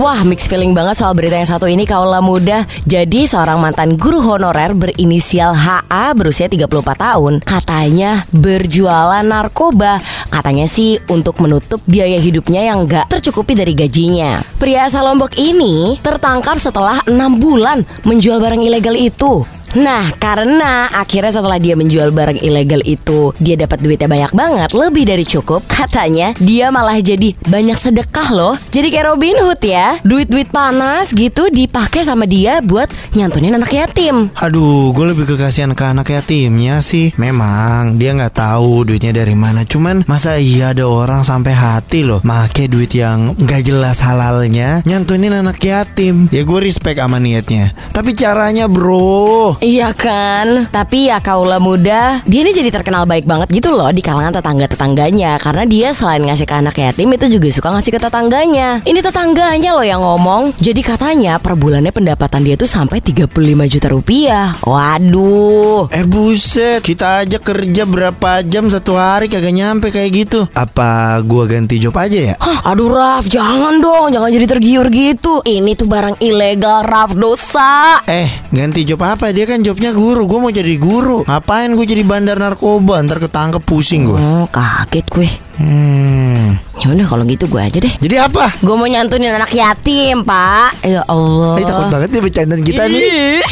Wah, mix feeling banget soal berita yang satu ini kaula muda. Jadi seorang mantan guru honorer berinisial HA berusia 34 tahun katanya berjualan narkoba. Katanya sih untuk menutup biaya hidupnya yang gak tercukupi dari gajinya. Pria asal Lombok ini tertangkap setelah enam bulan menjual barang ilegal itu. Nah, karena akhirnya setelah dia menjual barang ilegal itu, dia dapat duitnya banyak banget, lebih dari cukup. Katanya dia malah jadi banyak sedekah loh. Jadi kayak Robin Hood ya. Duit-duit panas gitu dipakai sama dia buat nyantunin anak yatim. Aduh, gue lebih ke kasihan ke anak yatimnya sih. Memang dia nggak tahu duitnya dari mana. Cuman masa iya ada orang sampai hati loh, make duit yang nggak jelas halalnya, nyantunin anak yatim. Ya gue respect sama niatnya. Tapi caranya bro, Iya kan Tapi ya kaula muda Dia ini jadi terkenal baik banget gitu loh Di kalangan tetangga-tetangganya Karena dia selain ngasih ke anak yatim Itu juga suka ngasih ke tetangganya Ini tetangganya loh yang ngomong Jadi katanya per bulannya pendapatan dia tuh Sampai 35 juta rupiah Waduh Eh buset, kita aja kerja berapa jam satu hari kagak nyampe kayak gitu. Apa gua ganti job aja ya? Hah, aduh Raf, jangan dong, jangan jadi tergiur gitu. Ini tuh barang ilegal, Raf, dosa. Eh, ganti job apa? Dia kan jobnya guru. Gua mau jadi guru. Ngapain gue jadi bandar narkoba? Ntar ketangkep pusing gue. Oh, kaget gue. Hmm. Ya udah kalau gitu gue aja deh. Jadi apa? Gue mau nyantunin anak yatim, Pak. Ya Allah. Eh takut banget nih bercandaan kita nih. Ih.